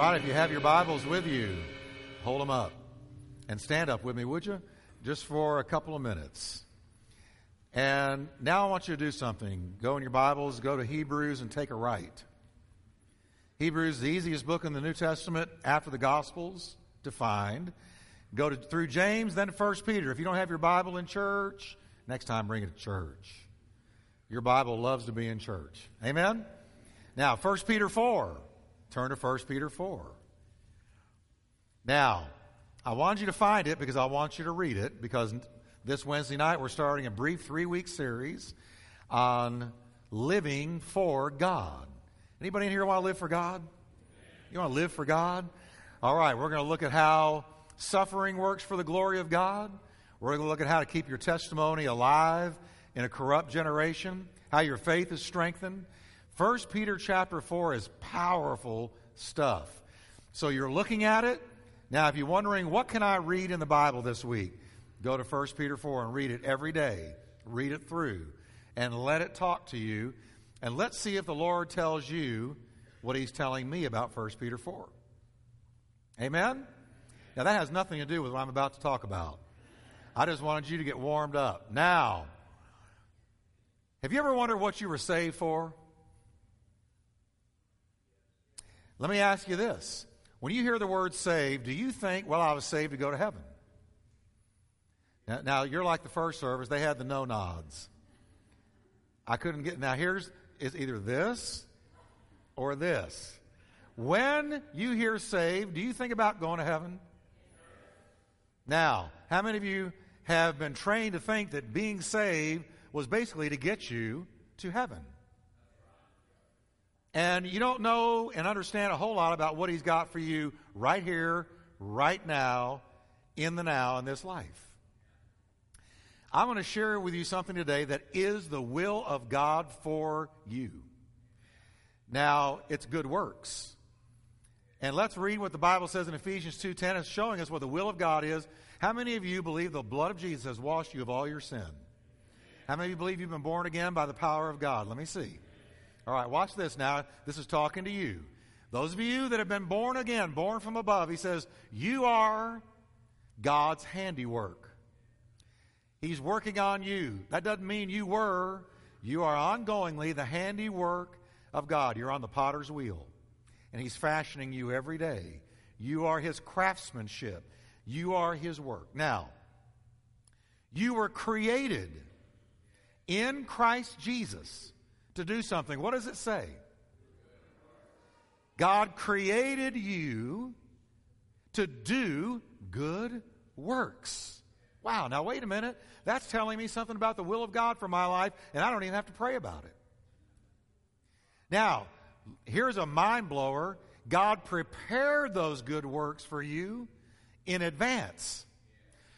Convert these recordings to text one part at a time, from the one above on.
right, if you have your Bibles with you, hold them up and stand up with me, would you? Just for a couple of minutes. And now I want you to do something. Go in your Bibles, go to Hebrews, and take a right. Hebrews is the easiest book in the New Testament after the Gospels to find. Go to, through James, then 1 Peter. If you don't have your Bible in church, next time bring it to church. Your Bible loves to be in church. Amen? Now, 1 Peter 4. Turn to 1 Peter 4. Now, I want you to find it because I want you to read it because this Wednesday night we're starting a brief three week series on living for God. Anybody in here want to live for God? You want to live for God? All right, we're going to look at how suffering works for the glory of God. We're going to look at how to keep your testimony alive in a corrupt generation, how your faith is strengthened, First Peter chapter 4 is powerful stuff. So you're looking at it. Now, if you're wondering, what can I read in the Bible this week? Go to 1 Peter 4 and read it every day. Read it through and let it talk to you. And let's see if the Lord tells you what He's telling me about 1 Peter 4. Amen? Now, that has nothing to do with what I'm about to talk about. I just wanted you to get warmed up. Now, have you ever wondered what you were saved for? Let me ask you this. When you hear the word saved, do you think, well, I was saved to go to heaven? Now, now you're like the first service, they had the no nods. I couldn't get, now here's, is either this or this. When you hear saved, do you think about going to heaven? Now, how many of you have been trained to think that being saved was basically to get you to heaven? And you don't know and understand a whole lot about what He's got for you right here, right now, in the now, in this life. I'm going to share with you something today that is the will of God for you. Now, it's good works. And let's read what the Bible says in Ephesians 2:10. It's showing us what the will of God is. How many of you believe the blood of Jesus has washed you of all your sin? How many of you believe you've been born again by the power of God? Let me see. All right, watch this now. This is talking to you. Those of you that have been born again, born from above, he says, You are God's handiwork. He's working on you. That doesn't mean you were. You are ongoingly the handiwork of God. You're on the potter's wheel. And He's fashioning you every day. You are His craftsmanship. You are His work. Now, you were created in Christ Jesus to do something. What does it say? God created you to do good works. Wow, now wait a minute. That's telling me something about the will of God for my life, and I don't even have to pray about it. Now, here's a mind blower God prepared those good works for you in advance.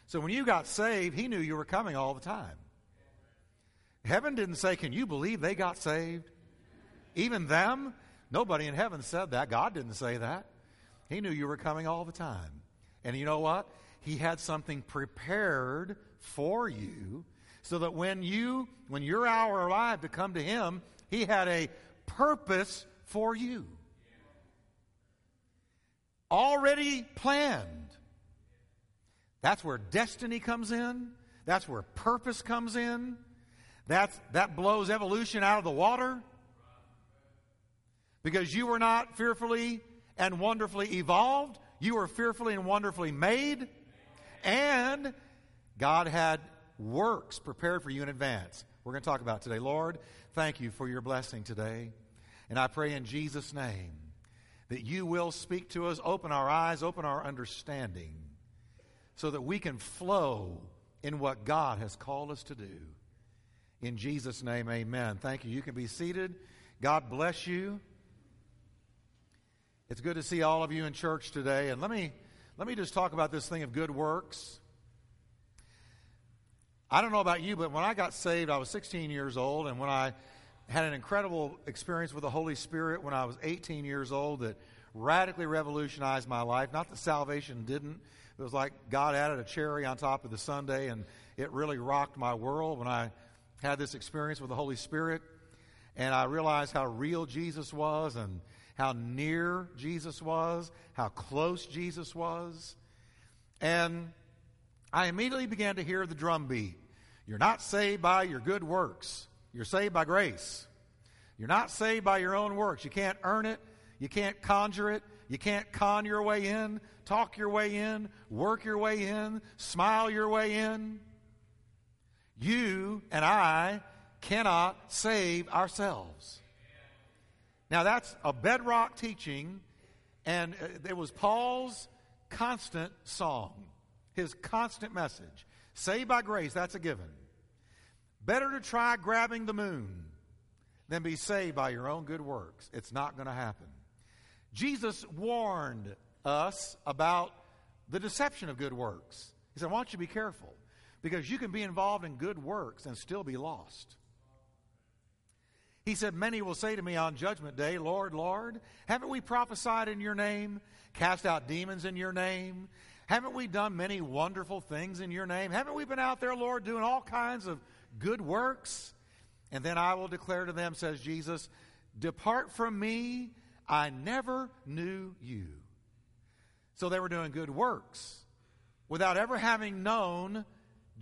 So when you got saved, He knew you were coming all the time. Heaven didn't say, Can you believe they got saved? Even them? Nobody in heaven said that. God didn't say that. He knew you were coming all the time. And you know what? He had something prepared for you so that when you when your hour arrived to come to him, he had a purpose for you. Already planned. That's where destiny comes in. That's where purpose comes in. That's, that blows evolution out of the water because you were not fearfully and wonderfully evolved. You were fearfully and wonderfully made. And God had works prepared for you in advance. We're going to talk about today. Lord, thank you for your blessing today. And I pray in Jesus' name that you will speak to us, open our eyes, open our understanding, so that we can flow in what God has called us to do. In Jesus' name, amen. Thank you. You can be seated. God bless you. It's good to see all of you in church today. And let me, let me just talk about this thing of good works. I don't know about you, but when I got saved, I was 16 years old. And when I had an incredible experience with the Holy Spirit when I was 18 years old that radically revolutionized my life. Not that salvation didn't. It was like God added a cherry on top of the sundae, and it really rocked my world when I had this experience with the Holy Spirit, and I realized how real Jesus was and, how near Jesus was, how close Jesus was. And I immediately began to hear the drum beat. You're not saved by your good works. You're saved by grace. You're not saved by your own works. You can't earn it. You can't conjure it. You can't con your way in, talk your way in, work your way in, smile your way in. You and I cannot save ourselves. Now, that's a bedrock teaching, and uh, it was Paul's constant song, his constant message. Saved by grace, that's a given. Better to try grabbing the moon than be saved by your own good works. It's not going to happen. Jesus warned us about the deception of good works. He said, I want you to be careful because you can be involved in good works and still be lost. He said, Many will say to me on Judgment Day, Lord, Lord, haven't we prophesied in your name, cast out demons in your name? Haven't we done many wonderful things in your name? Haven't we been out there, Lord, doing all kinds of good works? And then I will declare to them, says Jesus, Depart from me, I never knew you. So they were doing good works without ever having known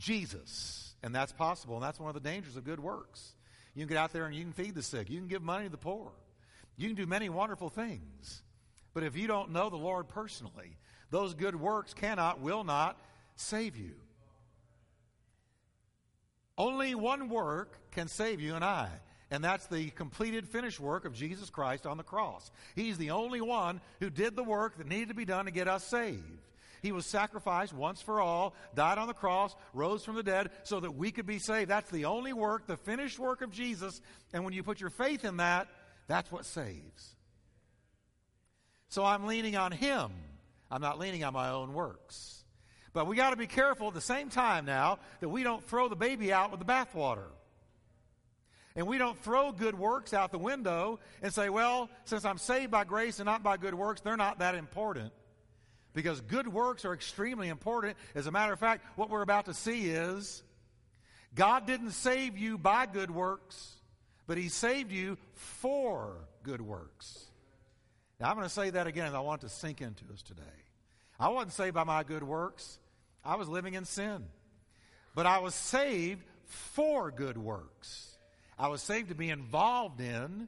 Jesus. And that's possible, and that's one of the dangers of good works. You can get out there and you can feed the sick. You can give money to the poor. You can do many wonderful things. But if you don't know the Lord personally, those good works cannot, will not save you. Only one work can save you and I, and that's the completed, finished work of Jesus Christ on the cross. He's the only one who did the work that needed to be done to get us saved. He was sacrificed once for all, died on the cross, rose from the dead so that we could be saved. That's the only work, the finished work of Jesus. And when you put your faith in that, that's what saves. So I'm leaning on Him. I'm not leaning on my own works. But we got to be careful at the same time now that we don't throw the baby out with the bathwater. And we don't throw good works out the window and say, well, since I'm saved by grace and not by good works, they're not that important because good works are extremely important. As a matter of fact, what we're about to see is God didn't save you by good works, but He saved you for good works. Now, I'm going to say that again, and I want to sink into us today. I wasn't saved by my good works, I was living in sin. But I was saved for good works. I was saved to be involved in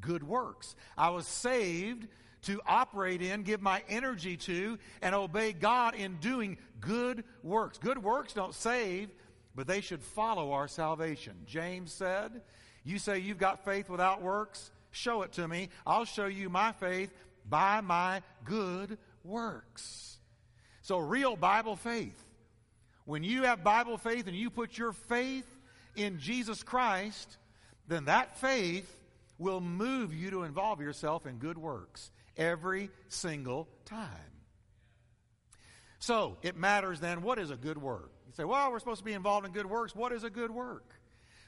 good works. I was saved to operate in, give my energy to, and obey God in doing good works. Good works don't save, but they should follow our salvation. James said, You say you've got faith without works? Show it to me. I'll show you my faith by my good works. So, real Bible faith. When you have Bible faith and you put your faith in Jesus Christ, then that faith will move you to involve yourself in good works every single time. So it matters then what is a good work? You say, well, we're supposed to be involved in good works. What is a good work?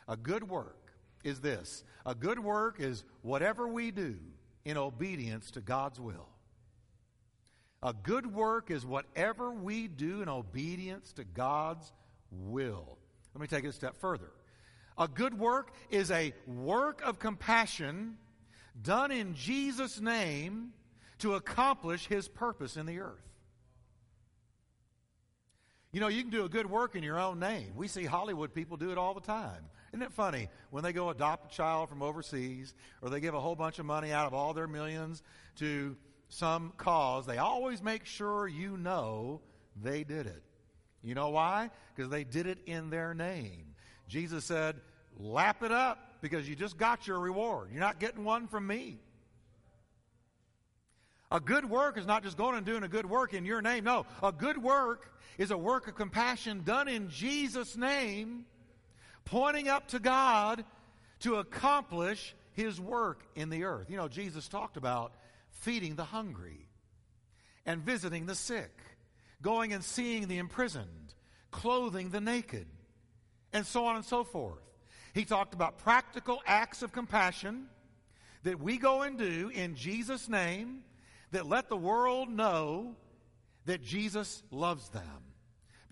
A good work is this a good work is whatever we do in obedience to God's will. A good work is whatever we do in obedience to God's will. Let me take it a step further. A good work is a work of compassion done in Jesus' name to accomplish his purpose in the earth. You know, you can do a good work in your own name. We see Hollywood people do it all the time. Isn't it funny when they go adopt a child from overseas or they give a whole bunch of money out of all their millions to some cause, they always make sure you know they did it. You know why? Because they did it in their name. Jesus said, lap it up because you just got your reward. You're not getting one from me. A good work is not just going and doing a good work in your name. No, a good work is a work of compassion done in Jesus' name, pointing up to God to accomplish his work in the earth. You know, Jesus talked about feeding the hungry and visiting the sick, going and seeing the imprisoned, clothing the naked, and so on and so forth. He talked about practical acts of compassion that we go and do in Jesus' name that let the world know that Jesus loves them.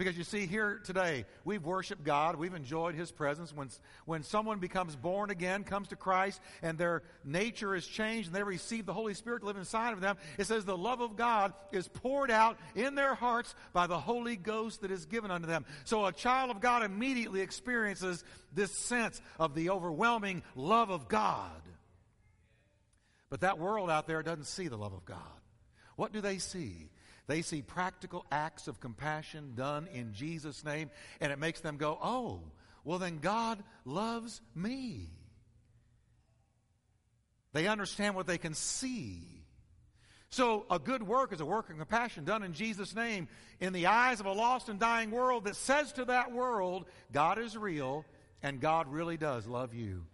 Because you see, here today, we've worshiped God, we've enjoyed His presence. When, when someone becomes born again, comes to Christ, and their nature is changed, and they receive the Holy Spirit to live inside of them, it says the love of God is poured out in their hearts by the Holy Ghost that is given unto them. So a child of God immediately experiences this sense of the overwhelming love of God. But that world out there doesn't see the love of God. What do they see? They see practical acts of compassion done in Jesus' name, and it makes them go, oh, well, then God loves me. They understand what they can see. So, a good work is a work of compassion done in Jesus' name in the eyes of a lost and dying world that says to that world, God is real and God really does love you.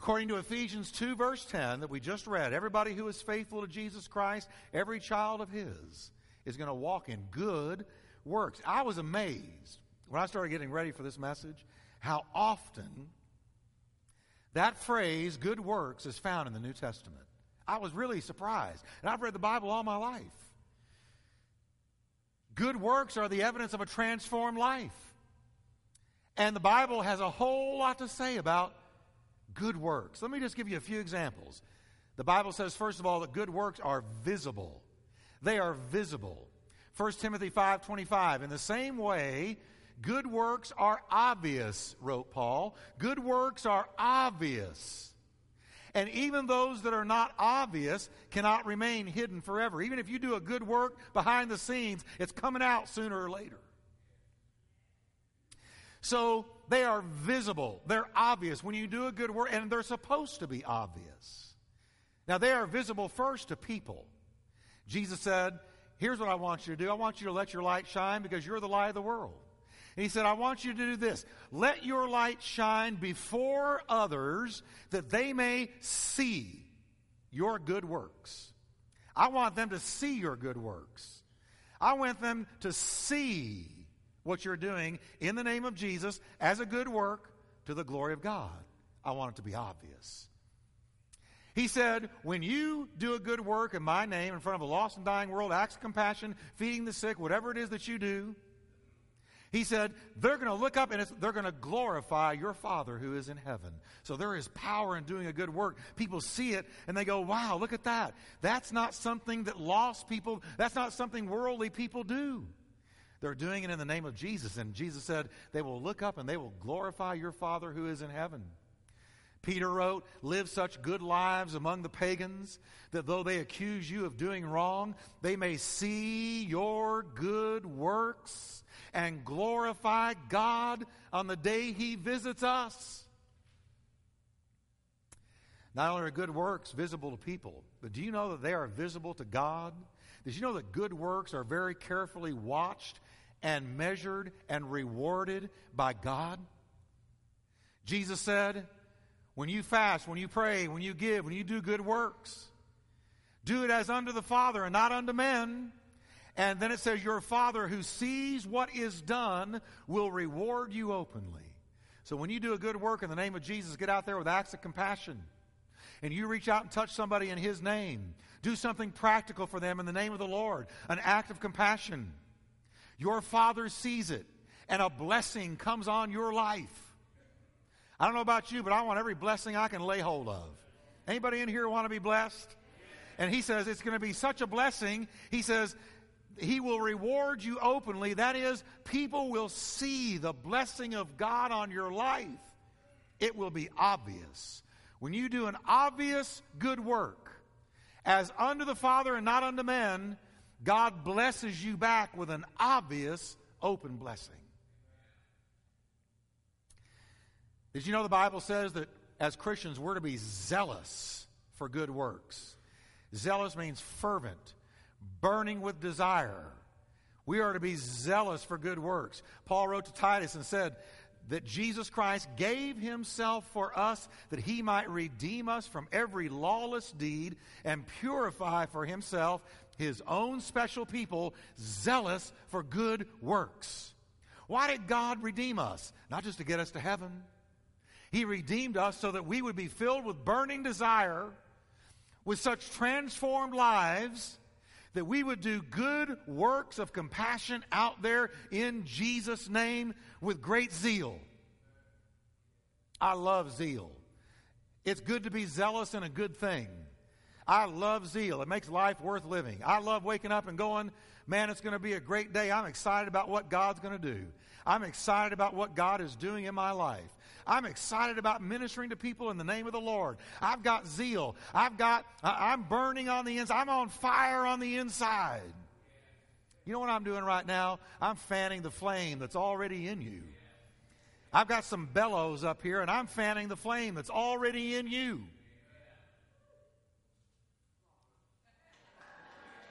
According to Ephesians 2, verse 10, that we just read, everybody who is faithful to Jesus Christ, every child of His, is going to walk in good works. I was amazed when I started getting ready for this message how often that phrase, good works, is found in the New Testament. I was really surprised. And I've read the Bible all my life. Good works are the evidence of a transformed life. And the Bible has a whole lot to say about good works. Let me just give you a few examples. The Bible says, first of all, that good works are visible. They are visible. 1 Timothy 5.25, in the same way, good works are obvious, wrote Paul. Good works are obvious. And even those that are not obvious cannot remain hidden forever. Even if you do a good work behind the scenes, it's coming out sooner or later. So they are visible. They're obvious when you do a good work, and they're supposed to be obvious. Now, they are visible first to people. Jesus said, Here's what I want you to do I want you to let your light shine because you're the light of the world. And he said, I want you to do this. Let your light shine before others that they may see your good works. I want them to see your good works. I want them to see what you're doing in the name of Jesus as a good work to the glory of God. I want it to be obvious. He said, when you do a good work in my name in front of a lost and dying world, acts of compassion, feeding the sick, whatever it is that you do, he said, they're going to look up and they're going to glorify your Father who is in heaven. So there is power in doing a good work. People see it and they go, wow, look at that. That's not something that lost people, that's not something worldly people do. They're doing it in the name of Jesus. And Jesus said, they will look up and they will glorify your Father who is in heaven. Peter wrote, Live such good lives among the pagans that though they accuse you of doing wrong, they may see your good works and glorify God on the day He visits us. Not only are good works visible to people, but do you know that they are visible to God? Did you know that good works are very carefully watched and measured and rewarded by God? Jesus said, when you fast, when you pray, when you give, when you do good works, do it as unto the Father and not unto men. And then it says, Your Father who sees what is done will reward you openly. So when you do a good work in the name of Jesus, get out there with acts of compassion. And you reach out and touch somebody in His name. Do something practical for them in the name of the Lord, an act of compassion. Your Father sees it, and a blessing comes on your life. I don't know about you, but I want every blessing I can lay hold of. Anybody in here want to be blessed? And he says it's going to be such a blessing. He says he will reward you openly. That is, people will see the blessing of God on your life. It will be obvious. When you do an obvious good work, as unto the Father and not unto men, God blesses you back with an obvious open blessing. Did you know the Bible says that as Christians we're to be zealous for good works? Zealous means fervent, burning with desire. We are to be zealous for good works. Paul wrote to Titus and said that Jesus Christ gave himself for us that he might redeem us from every lawless deed and purify for himself his own special people, zealous for good works. Why did God redeem us? Not just to get us to heaven. He redeemed us so that we would be filled with burning desire, with such transformed lives, that we would do good works of compassion out there in Jesus' name with great zeal. I love zeal. It's good to be zealous in a good thing. I love zeal. It makes life worth living. I love waking up and going, man, it's going to be a great day. I'm excited about what God's going to do. I'm excited about what God is doing in my life. I'm excited about ministering to people in the name of the Lord. I've got zeal. I've got, I'm burning on the inside. I'm on fire on the inside. You know what I'm doing right now? I'm fanning the flame that's already in you. I've got some bellows up here and I'm fanning the flame that's already in you.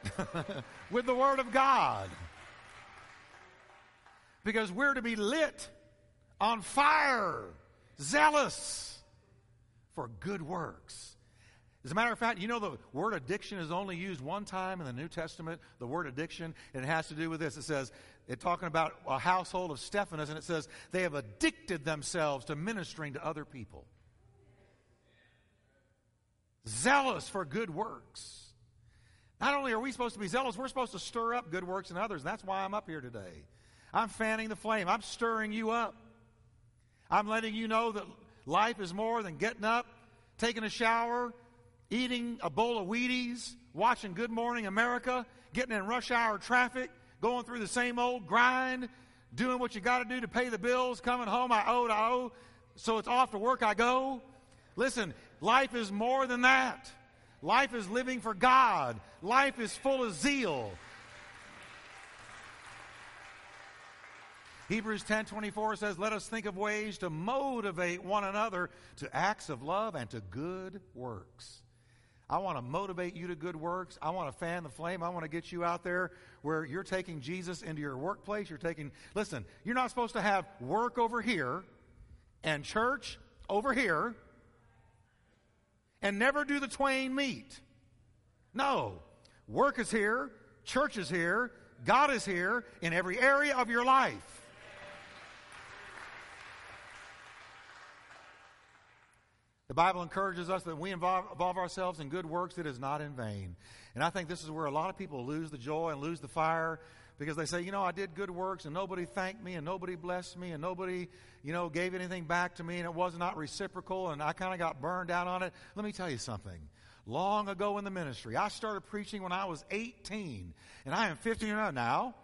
With the Word of God. Because we're to be lit on fire, zealous for good works. As a matter of fact, you know the word addiction is only used one time in the New Testament. The word addiction, and it has to do with this. It says, it's talking about a household of Stephanus, and it says they have addicted themselves to ministering to other people. Zealous for good works. Not only are we supposed to be zealous, we're supposed to stir up good works in others. That's why I'm up here today. I'm fanning the flame. I'm stirring you up. I'm letting you know that life is more than getting up, taking a shower, eating a bowl of Wheaties, watching Good Morning America, getting in rush hour traffic, going through the same old grind, doing what you got to do to pay the bills, coming home, I owe, I owe, so it's off to work I go. Listen, life is more than that. Life is living for God. Life is full of zeal. Hebrews 10:24 says, "Let us think of ways to motivate one another to acts of love and to good works." I want to motivate you to good works. I want to fan the flame. I want to get you out there where you're taking Jesus into your workplace. You're taking, listen, you're not supposed to have work over here and church over here and never do the twain meet. No. Work is here, church is here, God is here in every area of your life. The Bible encourages us that we involve, involve, ourselves in good works, it is not in vain. And I think this is where a lot of people lose the joy and lose the fire because they say, you know, I did good works and nobody thanked me and nobody blessed me and nobody, you know, gave anything back to me and it was not reciprocal and I kind of got burned out on it. Let me tell you something. Long ago in the ministry, I started preaching when I was 18 and I am 50 now.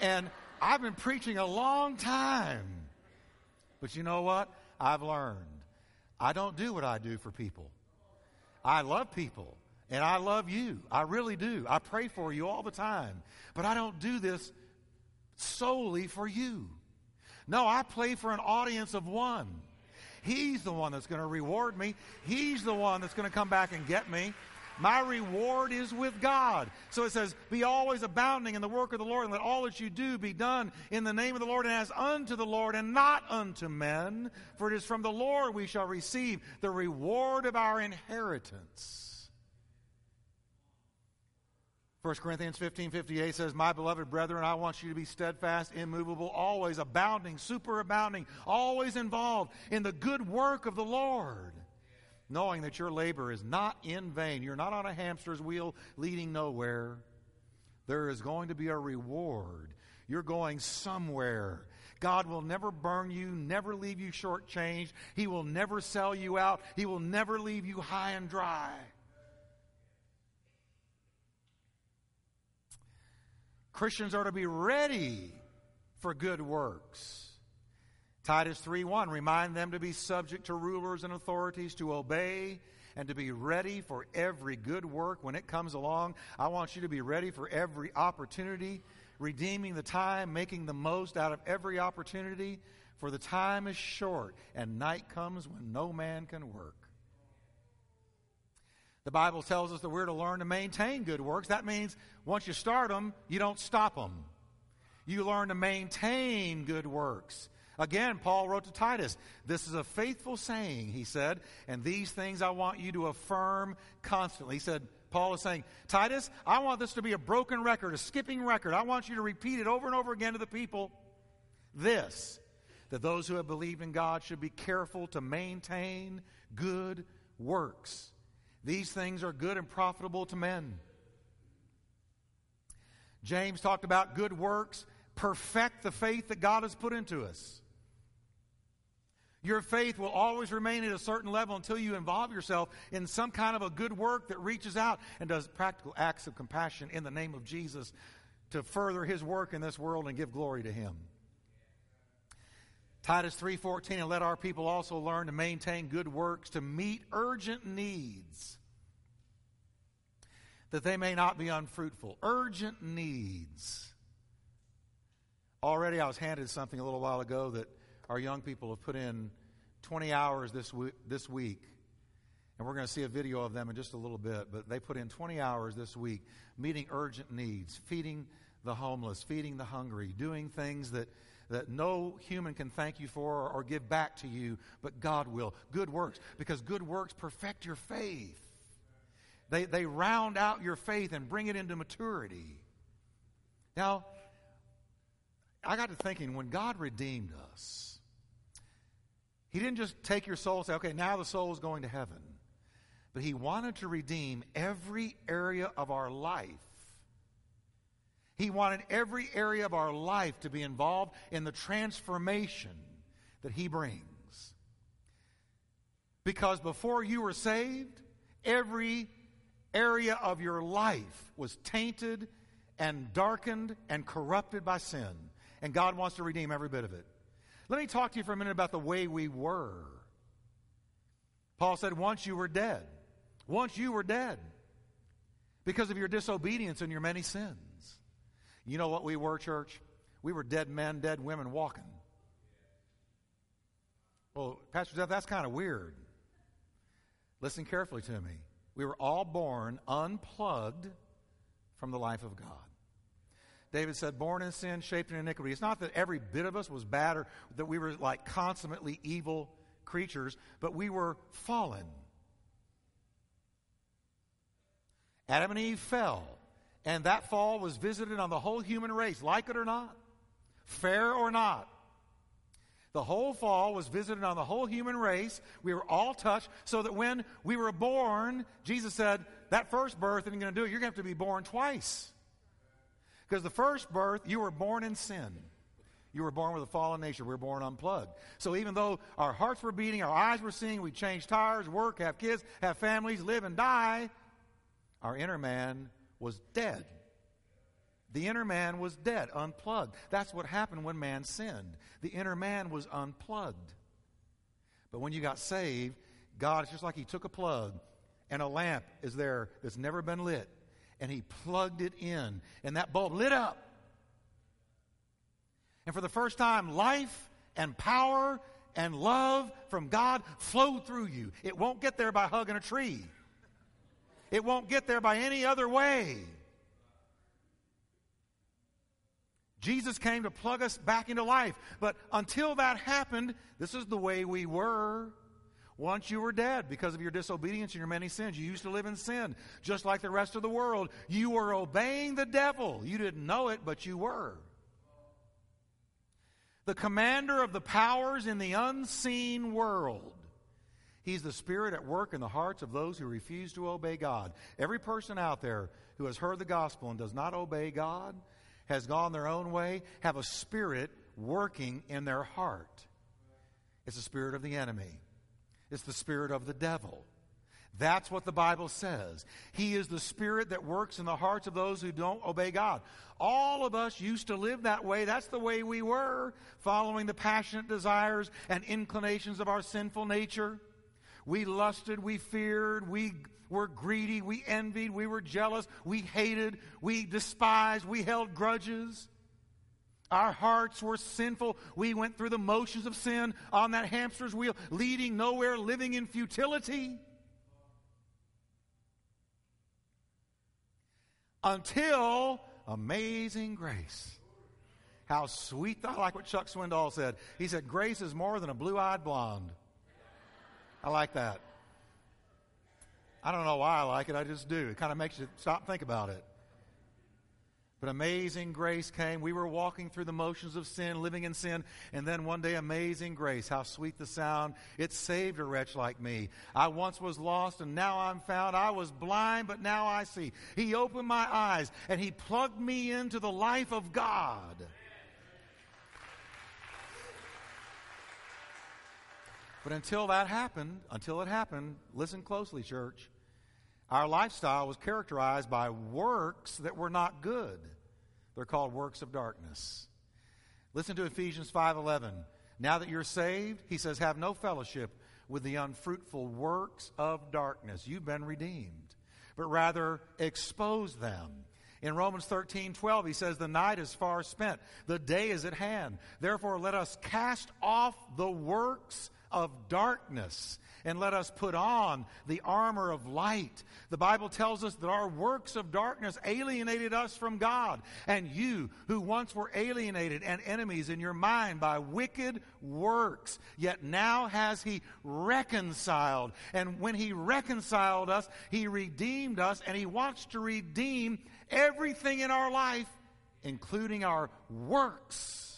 And I've been preaching a long time. But you know what? I've learned I don't do what I do for people. I love people and I love you. I really do. I pray for you all the time. But I don't do this solely for you. No, I play for an audience of one. He's the one that's going to reward me. He's the one that's going to come back and get me. My reward is with God. So it says, Be always abounding in the work of the Lord, and let all that you do be done in the name of the Lord and as unto the Lord and not unto men. For it is from the Lord we shall receive the reward of our inheritance. 1 Corinthians 15 58 says, My beloved brethren, I want you to be steadfast, immovable, always abounding, superabounding, always involved in the good work of the Lord knowing that your labor is not in vain. You're not on a hamster's wheel leading nowhere. There is going to be a reward. You're going somewhere. God will never burn you, never leave you shortchanged. He will never sell you out. He will never leave you high and dry. Christians are to be ready for good works. Titus 3:1 remind them to be subject to rulers and authorities to obey and to be ready for every good work when it comes along. I want you to be ready for every opportunity, redeeming the time, making the most out of every opportunity, for the time is short and night comes when no man can work. The Bible tells us that we're to learn to maintain good works. That means once you start them, you don't stop them. You learn to maintain good works. Again, Paul wrote to Titus, This is a faithful saying, he said, and these things I want you to affirm constantly. He said, Paul is saying, Titus, I want this to be a broken record, a skipping record. I want you to repeat it over and over again to the people. This, that those who have believed in God should be careful to maintain good works. These things are good and profitable to men. James talked about good works perfect the faith that God has put into us. Your faith will always remain at a certain level until you involve yourself in some kind of a good work that reaches out and does practical acts of compassion in the name of Jesus to further his work in this world and give glory to him. Titus 3:14 and let our people also learn to maintain good works to meet urgent needs that they may not be unfruitful. Urgent needs. Already I was handed something a little while ago that our young people have put in 20 hours this week, this week. And we're going to see a video of them in just a little bit, but they put in 20 hours this week meeting urgent needs, feeding the homeless, feeding the hungry, doing things that, that no human can thank you for or, give back to you, but God will. Good works, because good works perfect your faith. They, they round out your faith and bring it into maturity. Now, I got to thinking when God redeemed us, He didn't just take your soul and say, okay, now the soul is going to heaven. But He wanted to redeem every area of our life. He wanted every area of our life to be involved in the transformation that He brings. Because before you were saved, every area of your life was tainted and darkened and corrupted by sin and God wants to redeem every bit of it. Let me talk to you for a minute about the way we were. Paul said, Once you were dead. Once you were dead because of your disobedience and your many sins. You know what we were, church? We were dead men, dead women walking. Well, Pastor Jeff, that's kind of weird. Listen carefully to me. We were all born unplugged from the life of God. David said, born in sin, shaped in iniquity. It's not that every bit of us was bad or that we were like consummately evil creatures, but we were fallen. Adam and Eve fell, and that fall was visited on the whole human race, like it or not, fair or not. The whole fall was visited on the whole human race. We were all touched, so that when we were born, Jesus said, That first birth isn't going to do it. You're going to have to be born twice. Because the first birth, you were born in sin. You were born with a fallen nature. We were born unplugged. So even though our hearts were beating, our eyes were seeing, we changed tires, work, have kids, have families, live and die, our inner man was dead. The inner man was dead, unplugged. That's what happened when man sinned. The inner man was unplugged. But when you got saved, God, it's just like He took a plug and a lamp is there that's never been lit and he plugged it in, and that bulb lit up. And for the first time, life and power and love from God flowed through you. It won't get there by hugging a tree, it won't get there by any other way. Jesus came to plug us back into life. But until that happened, this is the way we were. Once you were dead because of your disobedience and your many sins. You used to live in sin, just like the rest of the world. You were obeying the devil. You didn't know it, but you were. The commander of the powers in the unseen world. He's the spirit at work in the hearts of those who refuse to obey God. Every person out there who has heard the gospel and does not obey God, has gone their own way, have a spirit working in their heart. It's the spirit of the enemy. It's the spirit of the devil. That's what the Bible says. He is the spirit that works in the hearts of those who don't obey God. All of us used to live that way. That's the way we were, following the passionate desires and inclinations of our sinful nature. We lusted, we feared, we were greedy, we envied, we were jealous, we hated, we despised, we held grudges. Our hearts were sinful. We went through the motions of sin on that hamster's wheel, leading nowhere, living in futility. Until amazing grace. How sweet, I like what Chuck Swindoll said. He said, Grace is more than a blue eyed blonde. I like that. I don't know why I like it, I just do. It kind of makes you stop and think about it. But amazing grace came. We were walking through the motions of sin, living in sin, and then one day, amazing grace. How sweet the sound. It saved a wretch like me. I once was lost, and now I'm found. I was blind, but now I see. He opened my eyes, and He plugged me into the life of God. But until that happened, until it happened, listen closely, church. Our lifestyle was characterized by works that were not good. They're called works of darkness. Listen to Ephesians 5:11. Now that you're saved, he says, have no fellowship with the unfruitful works of darkness. You've been redeemed, but rather expose them. In Romans 13, 12, he says, The night is far spent, the day is at hand. Therefore, let us cast off the works of darkness and let us put on the armor of light. The Bible tells us that our works of darkness alienated us from God. And you, who once were alienated and enemies in your mind by wicked works, yet now has He reconciled. And when He reconciled us, He redeemed us, and He wants to redeem everything in our life, including our works.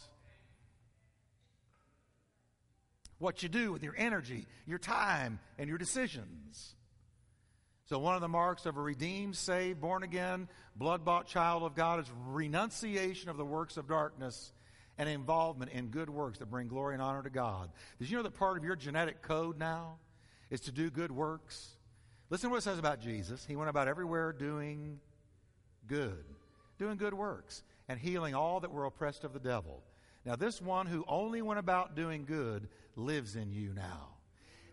What you do with your energy, your time, and your decisions. So, one of the marks of a redeemed, saved, born again, blood bought child of God is renunciation of the works of darkness and involvement in good works that bring glory and honor to God. Did you know that part of your genetic code now is to do good works? Listen to what it says about Jesus. He went about everywhere doing good, doing good works, and healing all that were oppressed of the devil. Now, this one who only went about doing good lives in you now.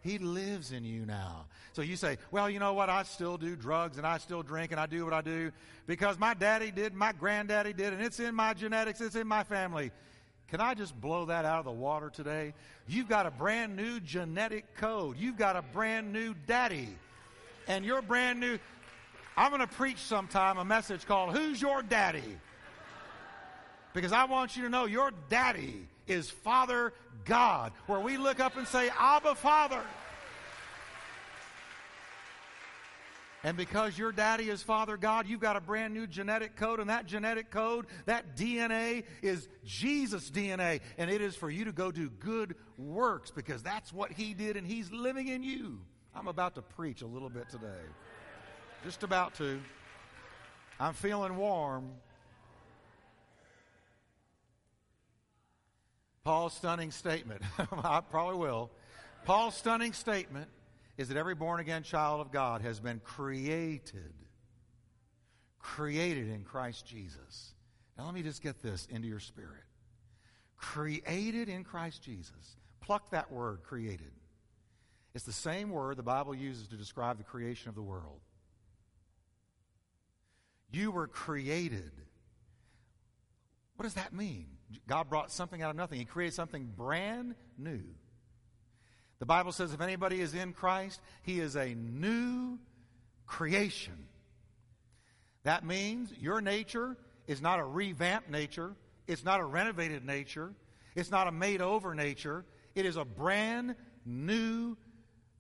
He lives in you now. So you say, well, you know what? I still do drugs and I still drink and I do what I do because my daddy did, my granddaddy did, and it's in my genetics, it's in my family. Can I just blow that out of the water today? You've got a brand new genetic code. You've got a brand new daddy. And your brand new. I'm going to preach sometime a message called Who's Your Daddy? Because I want you to know your daddy is Father God, where we look up and say, Abba, Father. And because your daddy is Father God, you've got a brand new genetic code, and that genetic code, that DNA is Jesus' DNA, and it is for you to go do good works because that's what He did, and He's living in you. I'm about to preach a little bit today. Just about to. I'm feeling warm. Paul's stunning statement, I probably will. Paul's stunning statement is that every born again child of God has been created, created in Christ Jesus. Now, let me just get this into your spirit. Created in Christ Jesus. Pluck that word, created. It's the same word the Bible uses to describe the creation of the world. You were created. What does that mean? God brought something out of nothing. He created something brand new. The Bible says if anybody is in Christ, he is a new creation. That means your nature is not a revamped nature, it's not a renovated nature, it's not a made over nature. It is a brand new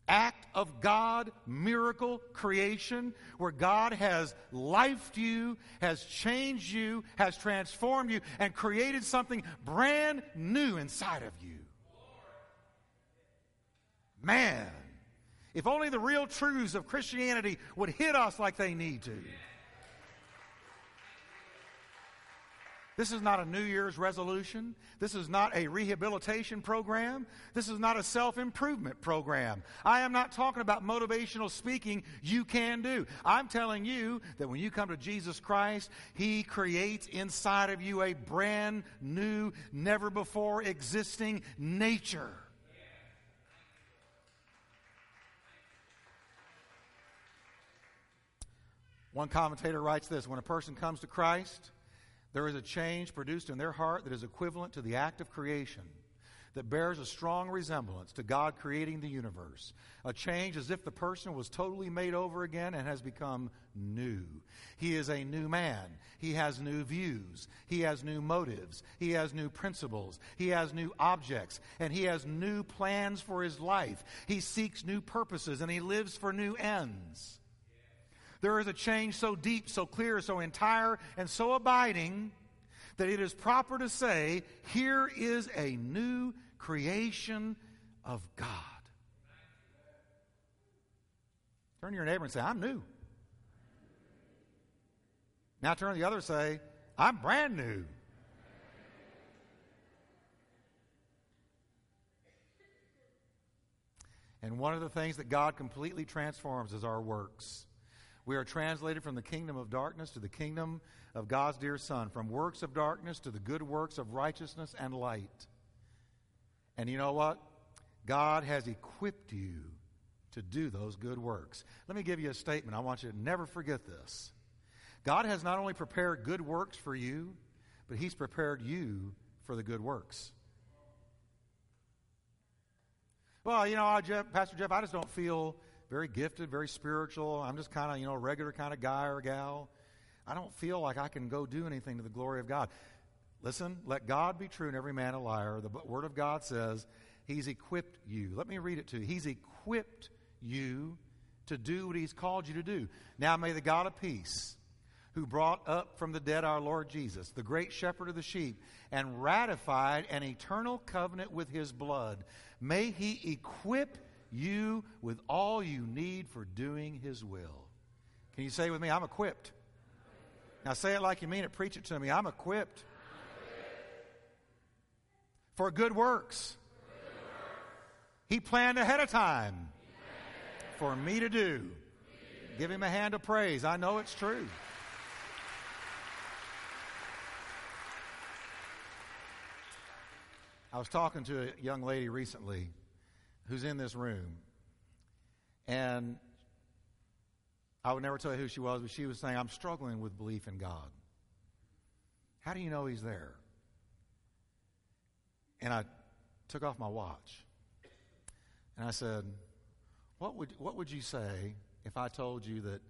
act of God, miracle, creation, where God has lifed you, has changed you, has transformed you, and created something brand new inside of you. Man, if only the real truths of Christianity would hit us like they need to. This is not a New Year's resolution. This is not a rehabilitation program. This is not a self improvement program. I am not talking about motivational speaking you can do. I'm telling you that when you come to Jesus Christ, He creates inside of you a brand new, never before existing nature. One commentator writes this When a person comes to Christ, there is a change produced in their heart that is equivalent to the act of creation, that bears a strong resemblance to God creating the universe. A change as if the person was totally made over again and has become new. He is a new man. He has new views. He has new motives. He has new principles. He has new objects. And he has new plans for his life. He seeks new purposes and he lives for new ends. There is a change so deep, so clear, so entire, and so abiding that it is proper to say, here is a new creation of God. Turn to your neighbor and say, I'm new. Now turn to the other and say, I'm brand new. And one of the things that God completely transforms is our works. We are translated from the kingdom of darkness to the kingdom of God's dear Son, from works of darkness to the good works of righteousness and light. And you know what? God has equipped you to do those good works. Let me give you a statement. I want you to never forget this. God has not only prepared good works for you, but He's prepared you for the good works. Well, you know, Jeff, Pastor Jeff, I just don't feel very gifted, very spiritual. I'm just kind of, you know, a regular kind of guy or gal. I don't feel like I can go do anything to the glory of God. Listen, let God be true and every man a liar. The Word of God says He's equipped you. Let me read it to you. He's equipped you to do what He's called you to do. Now may the God of peace, who brought up from the dead our Lord Jesus, the great shepherd of the sheep, and ratified an eternal covenant with His blood, May He equip you with all you need for doing His will. Can you say with me, I'm equipped? Now say it like you mean it. Preach it to me. I'm equipped, for good works. He planned ahead of time for me to do. Give him a hand of praise. I know it's true. I was talking to a young lady recently who's in this room, and I would never tell you who she was, but she was saying, I'm struggling with belief in God. How do you know He's there? And I took off my watch, and I said, What would, what would you say if I told you that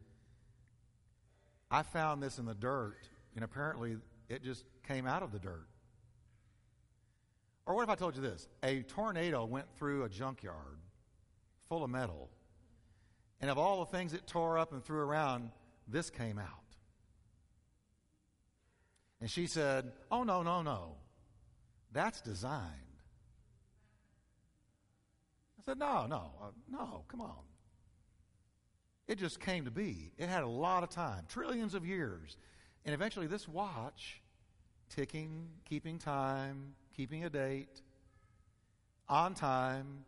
I found this in the dirt, and apparently it just came out of the dirt? Or what if I told you this? A tornado went through a junkyard full of metal, and of all the things it tore up and threw around, this came out. And she said, Oh, no, no, no. That's designed. I said, No, no, uh, no, come on. It just came to be. It had a lot of time, trillions of years. And eventually, this watch, ticking, keeping time, keeping a date, on time,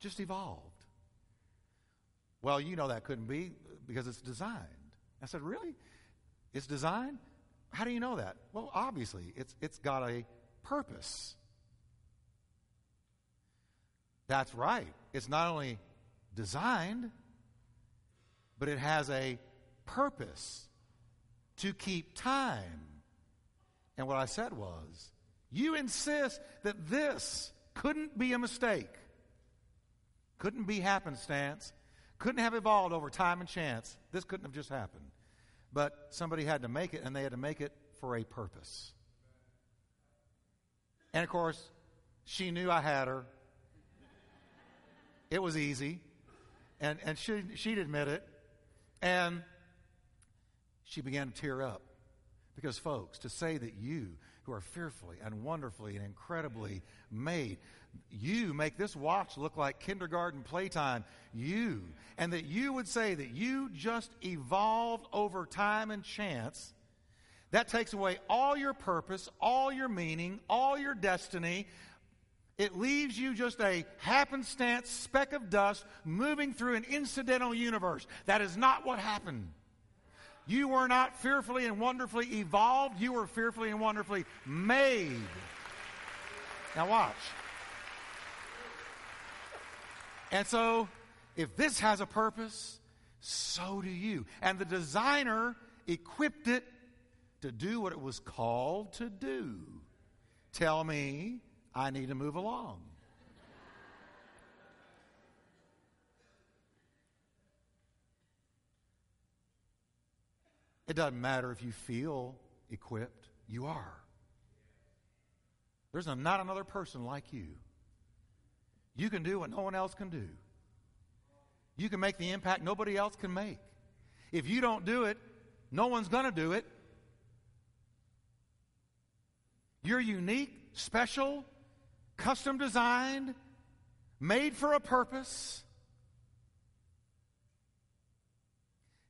just evolved. Well, you know that couldn't be because it's designed. I said, Really? It's designed? How do you know that? Well, obviously, it's, it's got a purpose. That's right. It's not only designed, but it has a purpose to keep time. And what I said was, you insist that this couldn't be a mistake, couldn't be happenstance, couldn't have evolved over time and chance. This couldn't have just happened. But somebody had to make it, and they had to make it for a purpose. And of course, she knew I had her. It was easy. And, and she, she'd admit it. And she began to tear up. Because, folks, to say that you who are fearfully and wonderfully and incredibly made. You make this watch look like kindergarten playtime. You. And that you would say that you just evolved over time and chance. That takes away all your purpose, all your meaning, all your destiny. It leaves you just a happenstance speck of dust moving through an incidental universe. That is not what happened. You were not fearfully and wonderfully evolved, you were fearfully and wonderfully made. Now, watch. And so, if this has a purpose, so do you. And the designer equipped it to do what it was called to do. Tell me I need to move along. It doesn't matter if you feel equipped, you are. There's not another person like you. You can do what no one else can do. You can make the impact nobody else can make. If you don't do it, no one's going to do it. You're unique, special, custom designed, made for a purpose.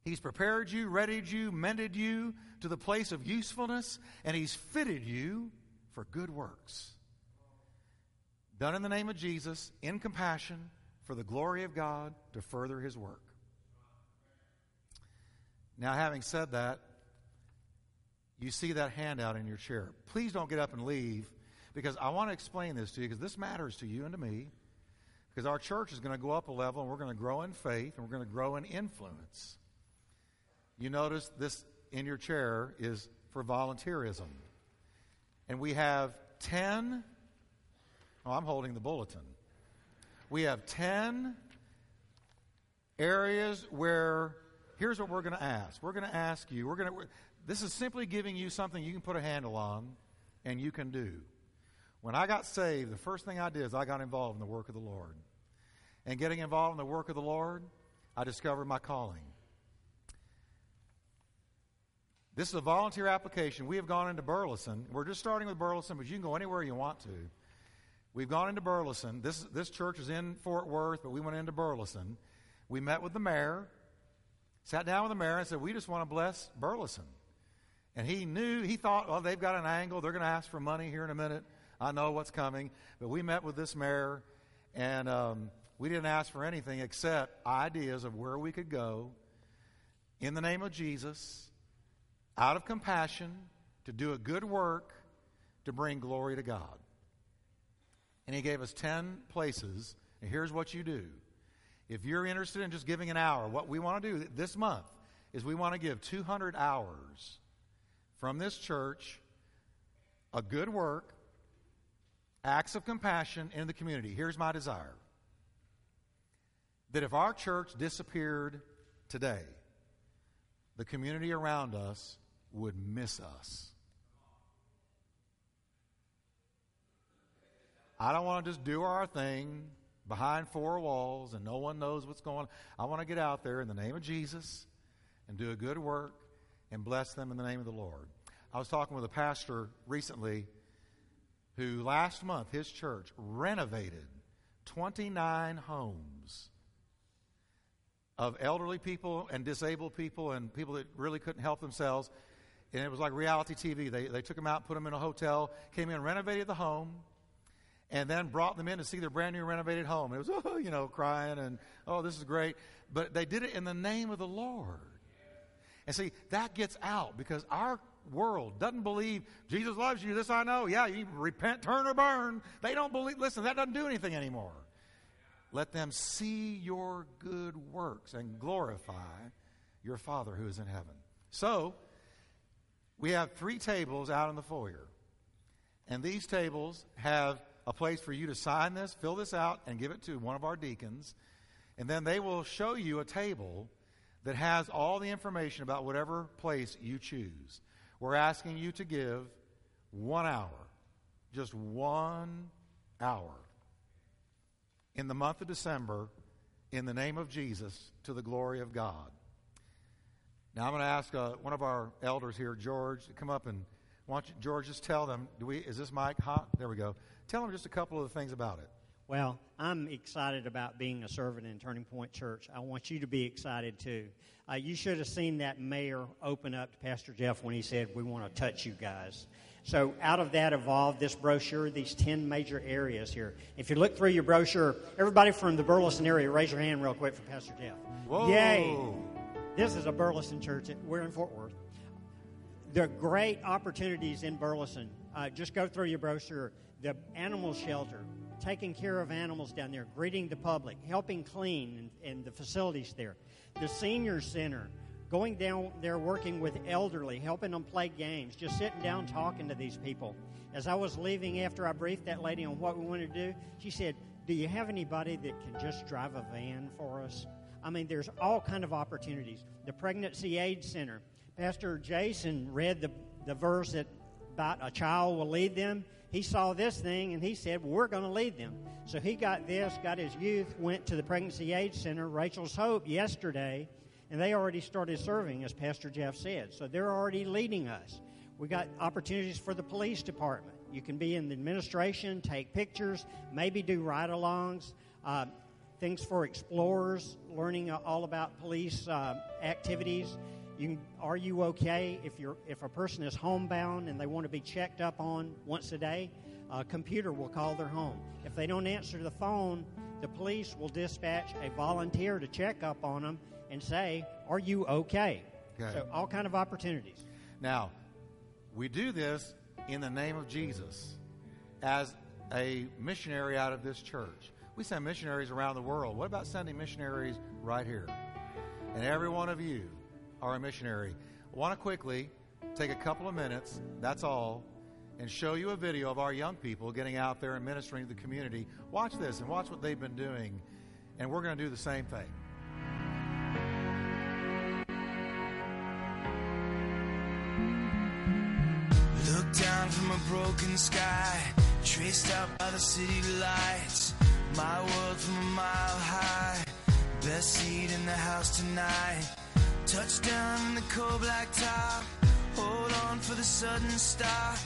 He's prepared you, readied you, mended you to the place of usefulness, and He's fitted you for good works. Done in the name of Jesus, in compassion, for the glory of God, to further His work. Now, having said that, you see that handout in your chair. Please don't get up and leave because I want to explain this to you because this matters to you and to me. Because our church is going to go up a level and we're going to grow in faith and we're going to grow in influence. You notice this in your chair is for volunteerism. And we have 10, oh, I'm holding the bulletin. We have 10 areas where, here's what we're going to ask. We're going to ask you, we're going to, this is simply giving you something you can put a handle on and you can do. When I got saved, the first thing I did is I got involved in the work of the Lord. And getting involved in the work of the Lord, I discovered my calling. This is a volunteer application. We have gone into Burleson. We're just starting with Burleson, but you can go anywhere you want to. We've gone into Burleson. This, this church is in Fort Worth, but we went into Burleson. We met with the mayor, sat down with the mayor, and said, We just want to bless Burleson. And he knew, he thought, well, they've got an angle. They're going to ask for money here in a minute. I know what's coming. But we met with this mayor, and um, we didn't ask for anything except ideas of where we could go in the name of Jesus, out of compassion, to do a good work, to bring glory to God. And he gave us 10 places. And here's what you do. If you're interested in just giving an hour, what we want to do this month is we want to give 200 hours from this church a good work, acts of compassion in the community. Here's my desire that if our church disappeared today, the community around us would miss us. I don't want to just do our thing behind four walls and no one knows what's going on. I want to get out there in the name of Jesus and do a good work and bless them in the name of the Lord. I was talking with a pastor recently who last month, his church renovated 29 homes of elderly people and disabled people and people that really couldn't help themselves. And it was like reality TV. They, they took them out, put them in a hotel, came in, renovated the home, and then brought them in to see their brand new renovated home. It was, oh, you know, crying and, oh, this is great. But they did it in the name of the Lord. And see, that gets out because our world doesn't believe Jesus loves you. This I know. Yeah, you repent, turn, or burn. They don't believe. Listen, that doesn't do anything anymore. Let them see your good works and glorify your Father who is in heaven. So, we have three tables out in the foyer. And these tables have a place for you to sign this, fill this out, and give it to one of our deacons. And then they will show you a table that has all the information about whatever place you choose. We're asking you to give one hour, just one hour, in the month of December, in the name of Jesus, to the glory of God. Now I'm going to ask uh, one of our elders here, George, to come up and want you, George, just tell them. Do we? Is this mic hot? There we go. Tell them just a couple of the things about it. Well, I'm excited about being a servant in Turning Point Church. I want you to be excited too. Uh, you should have seen that mayor open up to Pastor Jeff when he said, We want to touch you guys. So, out of that evolved this brochure, these 10 major areas here. If you look through your brochure, everybody from the Burleson area, raise your hand real quick for Pastor Jeff. Whoa. Yay! This is a Burleson church. We're in Fort Worth. There are great opportunities in Burleson. Uh, just go through your brochure. The animal shelter, taking care of animals down there, greeting the public, helping clean and, and the facilities there. The senior center, going down there working with elderly, helping them play games, just sitting down talking to these people. As I was leaving after I briefed that lady on what we wanted to do, she said, "Do you have anybody that can just drive a van for us?" I mean, there's all kind of opportunities. The Pregnancy Aid Center. Pastor Jason read the, the verse that about a child will lead them he saw this thing and he said, We're going to lead them. So he got this, got his youth, went to the Pregnancy Aid Center, Rachel's Hope, yesterday, and they already started serving, as Pastor Jeff said. So they're already leading us. We got opportunities for the police department. You can be in the administration, take pictures, maybe do ride alongs, uh, things for explorers, learning all about police uh, activities. You can, are you okay if you're if a person is homebound and they want to be checked up on once a day? A computer will call their home. If they don't answer the phone, the police will dispatch a volunteer to check up on them and say, "Are you okay?" Okay. So all kind of opportunities. Now, we do this in the name of Jesus as a missionary out of this church. We send missionaries around the world. What about sending missionaries right here? And every one of you are a missionary. I want to quickly take a couple of minutes, that's all, and show you a video of our young people getting out there and ministering to the community. Watch this and watch what they've been doing, and we're going to do the same thing. Look down from a broken sky, traced out by the city lights. My world from a mile high, best seat in the house tonight. Touchdown in the cold black top, hold on for the sudden stop.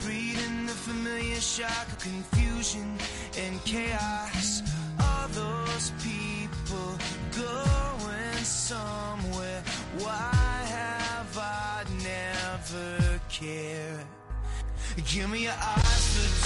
Breathing the familiar shock of confusion and chaos. All those people going somewhere. Why have I never cared? Give me your eyes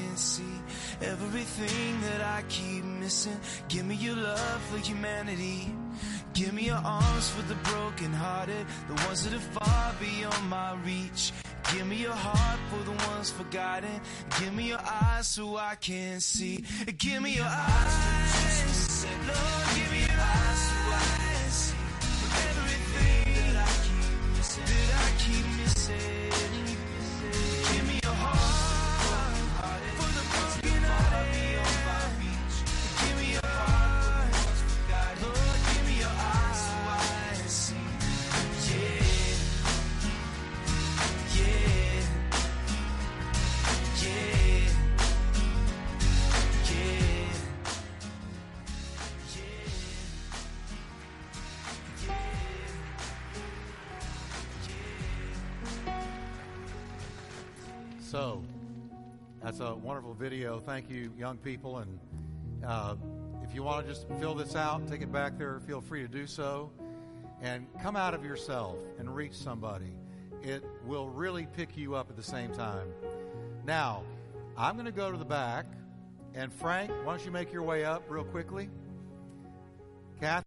Can see everything that I keep missing. Give me your love for humanity. Give me your arms for the brokenhearted, the ones that are far beyond my reach. Give me your heart for the ones forgotten. Give me your eyes so I can see. Give me your eyes, Lord. Give me your eyes so I a wonderful video. Thank you, young people. And uh, if you want to just fill this out, take it back there, feel free to do so. And come out of yourself and reach somebody. It will really pick you up at the same time. Now, I'm going to go to the back. And Frank, why don't you make your way up real quickly? Kathy?